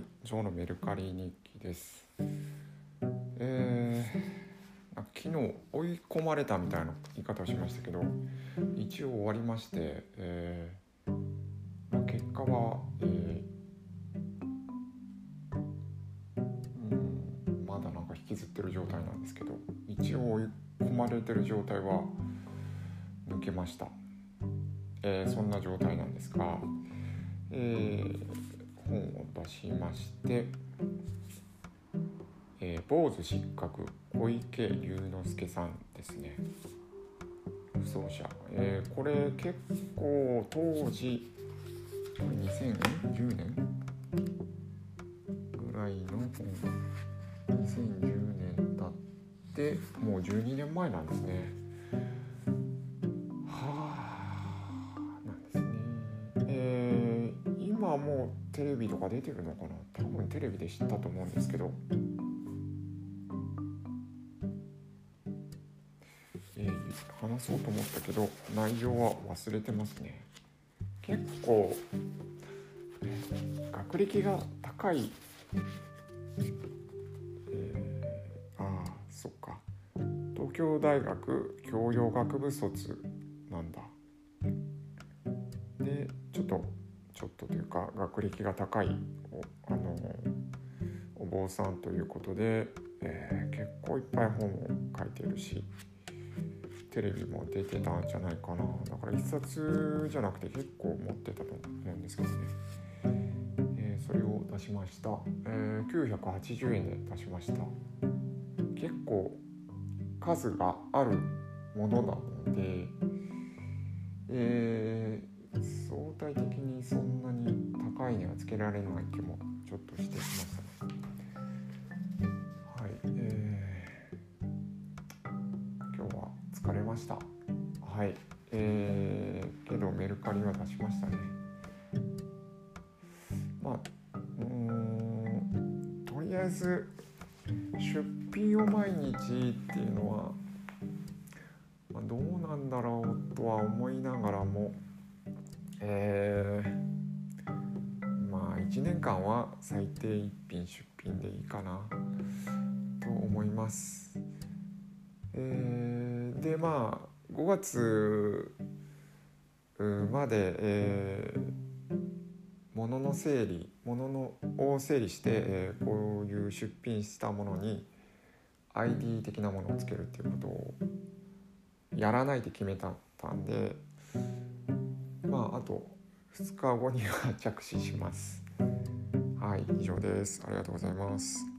ジョーのメルカリ日記です。えー、昨日追い込まれたみたいな言い方をしましたけど一応終わりまして、えー、結果は、えー、うんまだなんか引きずってる状態なんですけど一応追い込まれてる状態は抜けました、えー、そんな状態なんですが、えー本を出しまして「えー、坊主失格小池龍之介さんですね。不走者、えー、これ結構当時2010年ぐらいの本2010年経ってもう12年前なんですね。今もうテレビとか出てるのかな？多分テレビで知ったと思うんですけど、えー、話そうと思ったけど内容は忘れてますね。結構学歴が高い、えー、ああそっか。東京大学教養学部卒なんだ。でちょっとちょっとというか学歴が高いあのお坊さんということで、えー、結構いっぱい本を書いてるしテレビも出てたんじゃないかな。だから一冊じゃなくて結構持ってたと思うんですけどね、えー、それを出しました、えー、980円で出しました。結構数があるものなので、られない気もちょっとしてきましたね。はい、えー、今日は疲れました。はい、えー、けどメルカリは出しましたね。まあうんとりあえず出品を毎日っていうのは、まあ、どうなんだろうとは思いながらもえー、1年間は最低1品出品でいいかなと思います。えー、でまあ5月まで、えー、物の整理物のを整理して、えー、こういう出品したものに ID 的なものをつけるっていうことをやらないで決めたんでまああと2日後には着手しますはい以上です。ありがとうございます。